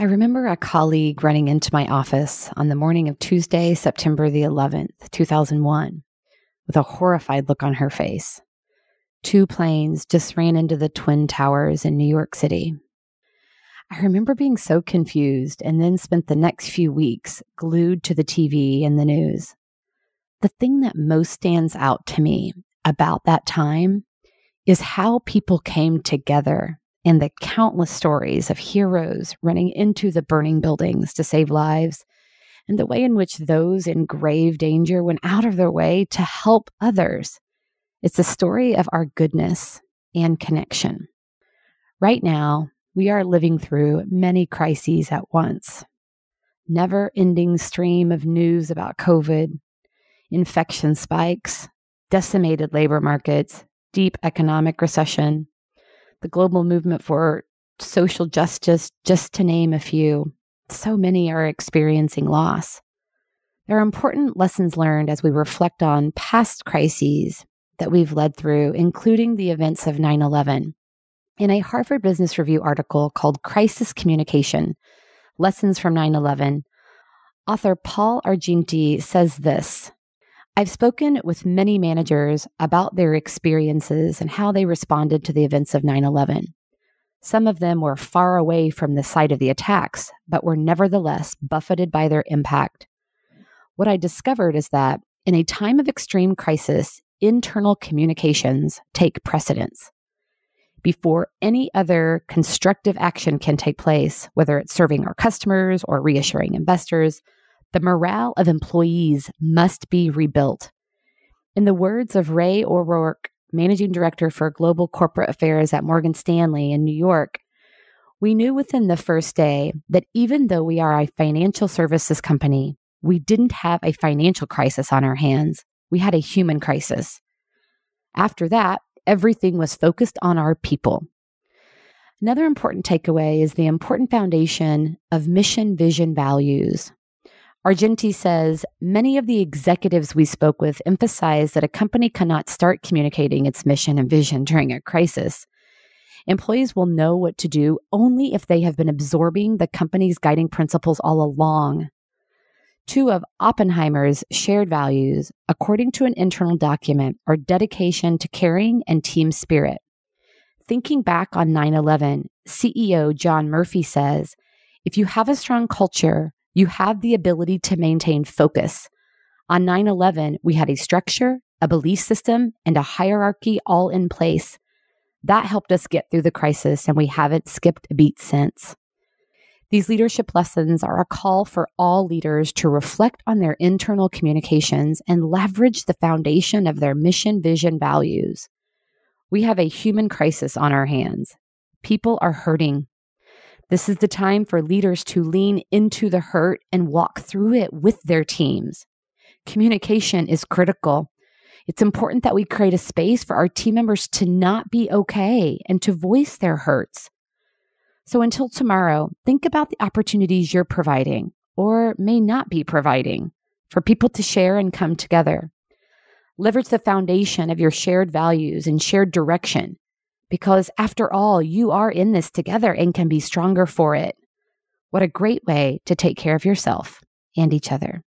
I remember a colleague running into my office on the morning of Tuesday, September the 11th, 2001, with a horrified look on her face. Two planes just ran into the Twin Towers in New York City. I remember being so confused and then spent the next few weeks glued to the TV and the news. The thing that most stands out to me about that time is how people came together and the countless stories of heroes running into the burning buildings to save lives, and the way in which those in grave danger went out of their way to help others. It's a story of our goodness and connection. Right now, we are living through many crises at once. Never ending stream of news about COVID, infection spikes, decimated labor markets, deep economic recession, the global movement for social justice, just to name a few. So many are experiencing loss. There are important lessons learned as we reflect on past crises that we've led through, including the events of 9 11. In a Harvard Business Review article called Crisis Communication Lessons from 9 11, author Paul Argenti says this I've spoken with many managers about their experiences and how they responded to the events of 9 11. Some of them were far away from the site of the attacks, but were nevertheless buffeted by their impact. What I discovered is that in a time of extreme crisis, internal communications take precedence. Before any other constructive action can take place, whether it's serving our customers or reassuring investors, the morale of employees must be rebuilt. In the words of Ray O'Rourke, managing director for global corporate affairs at Morgan Stanley in New York, we knew within the first day that even though we are a financial services company, we didn't have a financial crisis on our hands. We had a human crisis. After that, everything was focused on our people. Another important takeaway is the important foundation of mission, vision, values. Argenti says many of the executives we spoke with emphasize that a company cannot start communicating its mission and vision during a crisis. Employees will know what to do only if they have been absorbing the company's guiding principles all along. Two of Oppenheimer's shared values, according to an internal document, are dedication to caring and team spirit. Thinking back on 9 11, CEO John Murphy says if you have a strong culture, you have the ability to maintain focus. On 9 11, we had a structure, a belief system, and a hierarchy all in place. That helped us get through the crisis, and we haven't skipped a beat since. These leadership lessons are a call for all leaders to reflect on their internal communications and leverage the foundation of their mission, vision, values. We have a human crisis on our hands. People are hurting. This is the time for leaders to lean into the hurt and walk through it with their teams. Communication is critical. It's important that we create a space for our team members to not be okay and to voice their hurts. So until tomorrow, think about the opportunities you're providing or may not be providing for people to share and come together. Leverage the foundation of your shared values and shared direction because after all, you are in this together and can be stronger for it. What a great way to take care of yourself and each other.